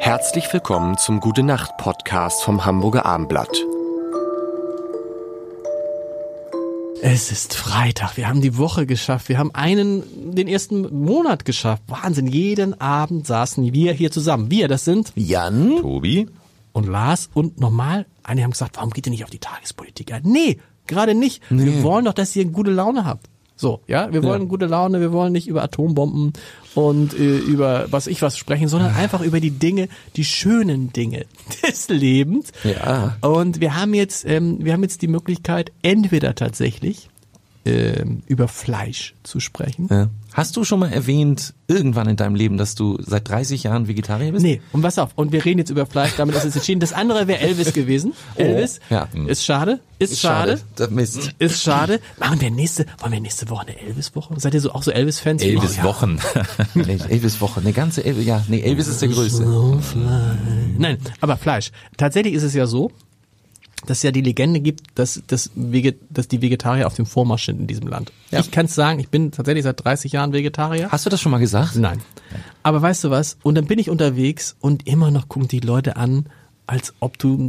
Herzlich willkommen zum Gute Nacht Podcast vom Hamburger Armblatt. Es ist Freitag. Wir haben die Woche geschafft. Wir haben einen, den ersten Monat geschafft. Wahnsinn. Jeden Abend saßen wir hier zusammen. Wir, das sind Jan? Tobi? und Lars und normal. Einige haben gesagt, warum geht ihr nicht auf die Tagespolitik ein? Nee, gerade nicht. Wir wollen doch, dass ihr gute Laune habt. So, ja, wir wollen gute Laune, wir wollen nicht über Atombomben und äh, über was ich was sprechen, sondern einfach über die Dinge, die schönen Dinge des Lebens. Ja. Und wir haben jetzt, ähm, wir haben jetzt die Möglichkeit, entweder tatsächlich ähm, über Fleisch zu sprechen. Ja. Hast du schon mal erwähnt, irgendwann in deinem Leben, dass du seit 30 Jahren Vegetarier bist? Nee, und pass auf, und wir reden jetzt über Fleisch, damit ist es entschieden. Das andere wäre Elvis gewesen. Elvis, ja. ist schade, ist, schade. Das Mist. Ist schade. Machen wir nächste, wollen wir nächste Woche eine Elvis-Woche? Seid ihr so auch so Elvis-Fans? Elvis Oh, ja. Wochen. Elvis Woche, eine ganze Elvis, ja, nee, Elvis ist der Größte. Nein, aber Fleisch. Tatsächlich ist es ja so, dass es ja die Legende gibt, dass, dass, Veget dass die Vegetarier auf dem Vormarsch sind in diesem Land. Ich kann es sagen, ich bin tatsächlich seit 30 Jahren Vegetarier. Hast du das schon mal gesagt? Nein. Aber weißt du was? Und dann bin ich unterwegs und immer noch gucken die Leute an, als ob du,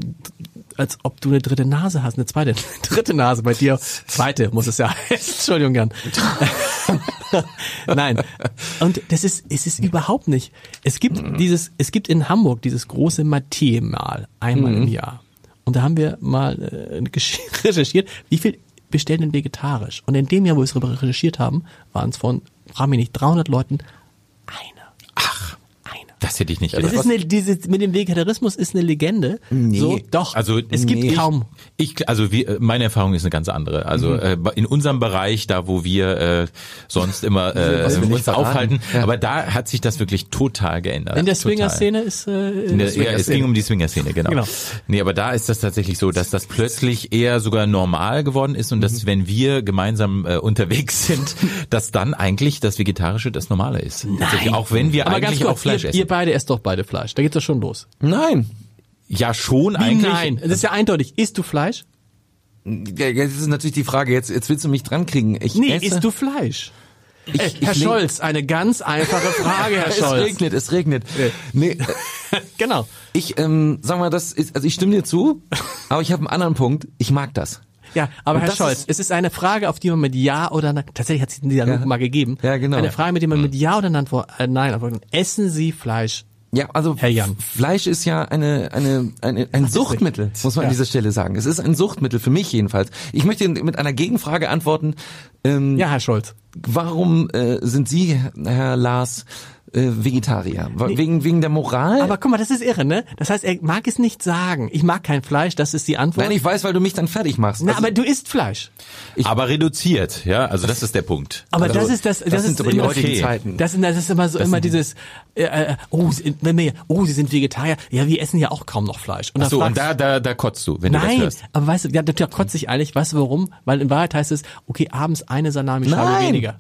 als ob du eine dritte Nase hast, eine zweite, dritte Nase bei dir. Zweite muss es ja heißen. Entschuldigung, Jan. Nein. Und das ist, es ist überhaupt nicht. Es gibt dieses, es gibt in Hamburg dieses große Mathieu-Mal einmal im Jahr. Und da haben wir mal äh, recherchiert, wie viel bestellen denn vegetarisch? Und in dem Jahr, wo wir es recherchiert haben, waren es von, frag mich nicht, 300 Leuten eine. Das hätte ich nicht Das gedacht. ist eine, dieses, mit dem Vegetarismus ist eine Legende. Nee. So, doch. Also, es gibt nee. kaum. Ich, also wie, meine Erfahrung ist eine ganz andere. Also Mhm. äh, in unserem Bereich, da wo wir äh, sonst immer äh, nicht uns aufhalten, Ja. aber da hat sich das wirklich total geändert. In der. Swinger-Szene ist, äh, In der, ja, es ging um die Swinger-Szene, genau. Genau. Nee, aber da ist das tatsächlich so, dass das plötzlich eher sogar normal geworden ist und Mhm. dass, wenn wir gemeinsam äh, unterwegs sind, dass dann eigentlich das Vegetarische das Normale ist. Tatsächlich, Auch wenn wir Aber ganz eigentlich auch Fleisch ihr, essen. Beide esst doch beide Fleisch. Da geht's doch schon los. Nein. ja, schon Wie eigentlich. nein? Das ist ja eindeutig. Isst du Fleisch? Jetzt ist natürlich die Frage, jetzt, jetzt willst du mich dran kriegen. Ich Nee, esse, isst du Fleisch? ich, Äh, ich Herr leg- Scholz, eine ganz einfache Frage, Herr Es Scholz. regnet, es regnet. Nee, genau. ich, ähm, sag mal, das ist, also ich stimme dir zu, aber ich habe einen anderen Punkt. Ich mag das. Ja, aber Und Herr Scholz, ist- es ist eine Frage, auf die man mit Ja oder Nein, tatsächlich hat es die ja, mal gegeben. Ja, genau. Eine Frage, mit der man mit Ja oder Nein, äh, antworten. Essen Sie Fleisch? Ja, also Herr Jan. Fleisch ist ja eine, eine, eine ein Suchtmittel, muss man Ja. an dieser Stelle sagen. Es ist ein Suchtmittel für mich jedenfalls. Ich möchte mit einer Gegenfrage antworten. Ähm, Ja, Herr Scholz. Warum äh, sind Sie, Herr Lars, äh, Vegetarier? Wa- Wegen wegen der Moral? Aber guck mal, das ist irre, ne? Das heißt, er mag es nicht sagen. Ich mag kein Fleisch, das ist die Antwort. Nein, ich weiß, weil du mich dann fertig machst. Na, Also, aber du isst Fleisch. aber reduziert, ja, also das ist der Punkt. Aber Also, das ist das, das, das ist sind aber die immer, heutigen okay. Zeiten. Das, ist- das ist immer so immer dieses, äh, äh, oh, sie- wenn wir, oh, sie sind Vegetarier. Ja, wir essen ja auch kaum noch Fleisch. Und Ach so, dann und fragst- da, da, da kotzt du, wenn du das Nein, hörst. aber weißt du, ja, da kotze ich eigentlich. Weißt du warum? Weil in Wahrheit heißt es, okay, abends eine Salamischeibe Nein. weniger.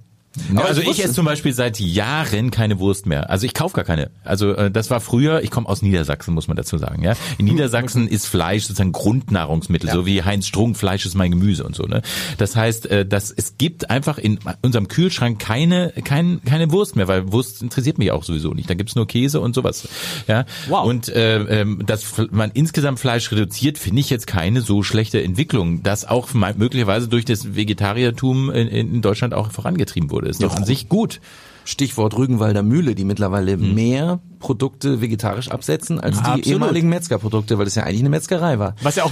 Ja, also ich esse zum Beispiel seit Jahren keine Wurst mehr. Also ich kaufe gar keine. Also äh, das war früher, ich komme aus Niedersachsen, muss man dazu sagen. Ja, In Niedersachsen ist Fleisch sozusagen Grundnahrungsmittel, so wie Heinz Strunk, Fleisch ist mein Gemüse und so. Ne? Das heißt, äh, dass es gibt einfach in unserem Kühlschrank keine kein, keine Wurst mehr, weil Wurst interessiert mich auch sowieso nicht. Da gibt's nur Käse und sowas. Ja, Wow. und äh, ähm, dass man insgesamt Fleisch reduziert, finde ich jetzt keine so schlechte Entwicklung, das auch möglicherweise durch das Vegetariertum in, in Deutschland auch vorangetrieben wurde. Ist doch an sich gut. Stichwort Rügenwalder Mühle, die mittlerweile mehr Produkte vegetarisch absetzen als die Absolut. ehemaligen Metzgerprodukte, weil es ja eigentlich eine Metzgerei war. Was ja auch,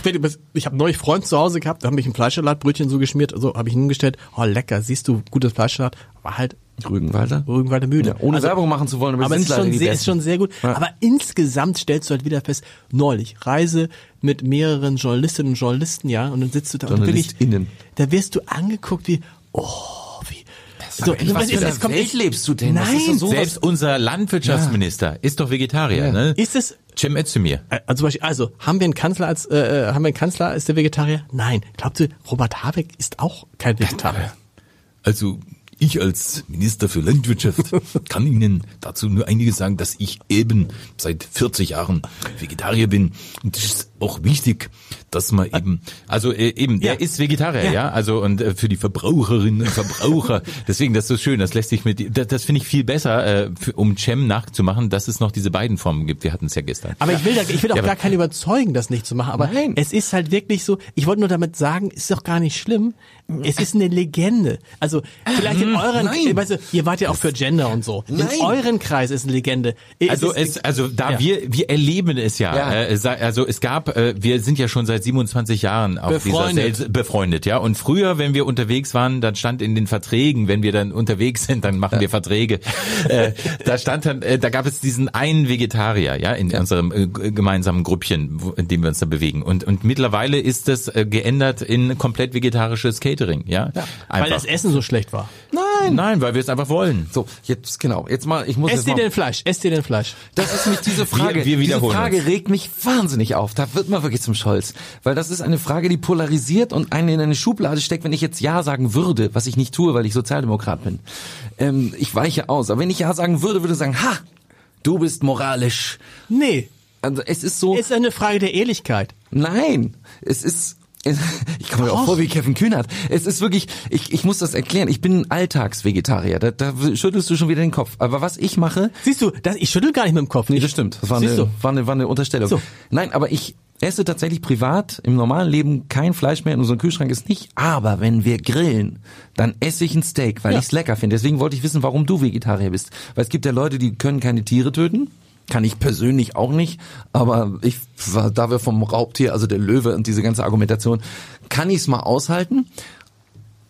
ich habe neulich Freund zu Hause gehabt, da habe ich ein Fleischsalatbrötchen so geschmiert, so habe ich ihn hingestellt. Oh, lecker, siehst du, gutes Fleischsalat. War halt Rügenwalder? Rügenwalder Mühle. Ja, ohne Werbung machen zu wollen, aber, aber es ist schon, sehr, ist schon sehr gut. Ja. Aber insgesamt stellst du halt wieder fest, neulich, Reise mit mehreren Journalistinnen und Journalisten, ja, und dann sitzt du da und wirklich, JournalistInnen. da wirst du angeguckt wie, oh, wie, so, in was für einer Welt lebst du denn? Nein, ist so- Selbst unser Landwirtschaftsminister ist doch Vegetarier, Ja. ne? ist es, Cem Özdemir. äh, also, also, haben wir einen Kanzler als, äh, äh, haben wir einen Kanzler als der Vegetarier? Nein. Glaubt ihr, Robert Habeck ist auch kein Vegetarier? Also ich als Minister für Landwirtschaft kann Ihnen dazu nur einiges sagen, dass ich eben seit 40 Jahren Vegetarier bin. Und das ist auch wichtig, dass man eben, also äh, eben, der Ja. ist Vegetarier, ja, Ja. also und äh, für die Verbraucherinnen und Verbraucher, deswegen, das ist so schön, das lässt sich mit, das, das finde ich viel besser, äh, für, um Cem nachzumachen, dass es noch diese beiden Formen gibt, wir hatten es ja gestern. Aber ich will, da, ich will auch Ja, gar keinen überzeugen, das nicht zu machen. Aber Nein. es ist halt wirklich so, ich wollte nur damit sagen, ist doch gar nicht schlimm. Es ist eine Legende. Also vielleicht in euren, nein. weißt du, ihr wart ja auch für Gender und so. Nein. In euren Kreis ist eine Legende. Es Also ist, es, also da wir wir erleben es ja. Ja. Äh, also es gab, äh, wir sind ja schon seit 27 Jahren auf Befreundet. dieser Sel befreundet, ja. Und früher, wenn wir unterwegs waren, dann stand in den Verträgen, wenn wir dann unterwegs sind, dann machen wir Verträge. äh, da stand dann, äh, da gab es diesen einen Vegetarier, ja, in unserem äh, gemeinsamen Grüppchen, wo- in dem wir uns da bewegen. Und und mittlerweile ist das äh, geändert in komplett vegetarisches Catering, ja. weil Einfach. das Essen so schlecht war. Nein. Nein, weil wir es einfach wollen. So, jetzt genau. Jetzt mal, ich muss Esst mal, denn Fleisch? Esst ihr denn Fleisch? Das ist mich diese Frage. Wir- wir diese Frage uns. regt mich wahnsinnig auf. Da wird man wirklich zum Scholz, weil das ist eine Frage, die polarisiert und einen in eine Schublade steckt. Wenn ich jetzt ja sagen würde, was ich nicht tue, weil ich Sozialdemokrat bin, ähm, ich weiche aus. Aber wenn ich ja sagen würde, würde ich sagen, ha, du bist moralisch. Nee. Also es ist so. Ist eine Frage der Ehrlichkeit. Nein, es ist. Ich komme mir auch vor wie Kevin Kühnert. Es ist wirklich, ich, ich muss das erklären. Ich bin ein Alltagsvegetarier. Da, da schüttelst du schon wieder den Kopf. Aber was ich mache, Siehst du, das, ich schüttel gar nicht mit dem Kopf. Nee, Ich- das stimmt. Das war Siehst eine, du? war eine, war eine Unterstellung. So. Nein, aber ich esse tatsächlich privat im normalen Leben kein Fleisch mehr in unserem Kühlschrank ist nicht. Aber wenn wir grillen, dann esse ich ein Steak, weil Ja. ich's lecker finde. Deswegen wollte ich wissen, warum du Vegetarier bist. Weil es gibt ja Leute, die können keine Tiere töten. Kann ich persönlich auch nicht, aber ich, da wir vom Raubtier, also der Löwe und diese ganze Argumentation, kann ich's mal aushalten.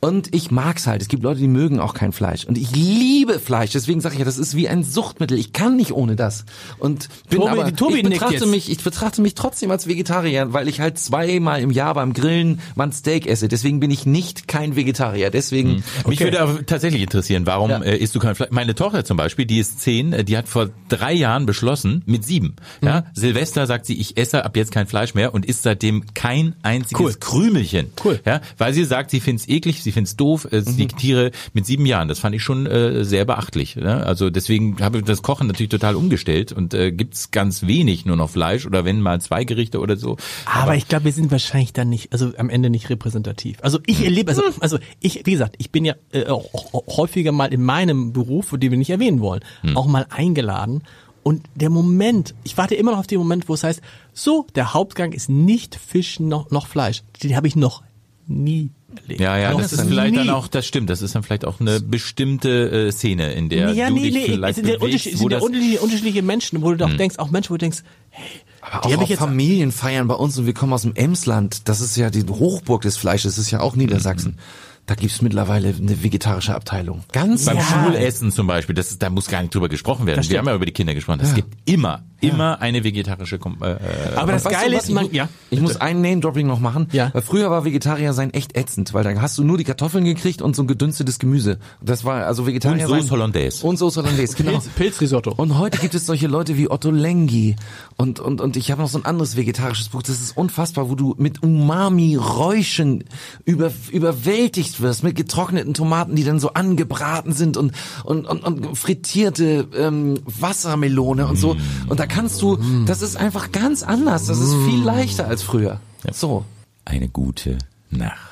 Und ich mag's halt. Es gibt Leute, die mögen auch kein Fleisch. Und ich liebe Fleisch. Deswegen sage ich ja, das ist wie ein Suchtmittel. Ich kann nicht ohne das. Und bin Tobi- aber, Tobi ich betrachte mich, ich betrachte mich trotzdem als Vegetarier, weil ich halt zweimal im Jahr beim Grillen mal ein Steak esse. Deswegen bin ich nicht kein Vegetarier. Deswegen, Mich würde aber tatsächlich interessieren, warum Ja. äh, isst du kein Fleisch? Meine Tochter zum Beispiel, die ist zehn, äh, die hat vor drei Jahren beschlossen, mit sieben, ja, Silvester sagt sie, ich esse ab jetzt kein Fleisch mehr und isst seitdem kein einziges Cool. Krümelchen. Cool. Ja, weil sie sagt, sie find's eklig, sie find's doof, äh, die Tiere mit sieben Jahren. Das fand ich schon äh, sehr beachtlich. Ne? Also deswegen habe ich das Kochen natürlich total umgestellt und äh, gibt's ganz wenig nur noch Fleisch oder wenn mal zwei Gerichte oder so. Aber, ich glaube, wir sind wahrscheinlich dann nicht, also am Ende nicht repräsentativ. Also ich erlebe, also, also ich, wie gesagt, ich bin ja äh, auch, häufiger mal in meinem Beruf, den wir nicht erwähnen wollen, auch mal eingeladen. Und der Moment, ich warte immer noch auf den Moment, wo es heißt, so, der Hauptgang ist nicht Fisch noch, noch Fleisch. Den habe ich noch nie erlebt. Ja, ja, Noch das ist vielleicht dann nie. auch, das stimmt, das ist dann vielleicht auch eine bestimmte äh, Szene, in der ja, du nee, dich nee, es vielleicht sind ja, bewegst, wo sind ja das- Hm. unterschiedliche, unterschiedliche Menschen, wo du doch denkst, auch Menschen, wo du denkst, hey, aber die auch jetzt Familienfeiern bei uns und wir kommen aus dem Emsland. Das ist ja die Hochburg des Fleisches. Das ist ja auch Niedersachsen. Da gibt's mittlerweile eine vegetarische Abteilung. Ganz Beim Ja. Schulessen zum Beispiel, das da muss gar nicht drüber gesprochen werden. Das Wir haben ja über die Kinder gesprochen. Es gibt immer, immer eine vegetarische Kom äh, äh, Aber das Geile ist, man, ja. ich muss ein Name-Dropping noch machen. Ja. Weil früher war Vegetarier sein echt ätzend, weil da hast du nur die Kartoffeln gekriegt und so ein gedünstetes Gemüse. Das war also Vegetarier Und sein- Hollandaise. Und Sauce Hollandaise, genau. Pilz, Pilzrisotto. Und heute gibt es solche Leute wie Otto Lengi und und und ich habe noch so ein anderes vegetarisches Buch. Das ist unfassbar, wo du mit Umami-Räuschen über, überwältigt wirst mit getrockneten Tomaten, die dann so angebraten sind und und und, und frittierte ähm, Wassermelone und so. Und da kannst du, das ist einfach ganz anders. Das ist viel leichter als früher. So. eine gute Nacht.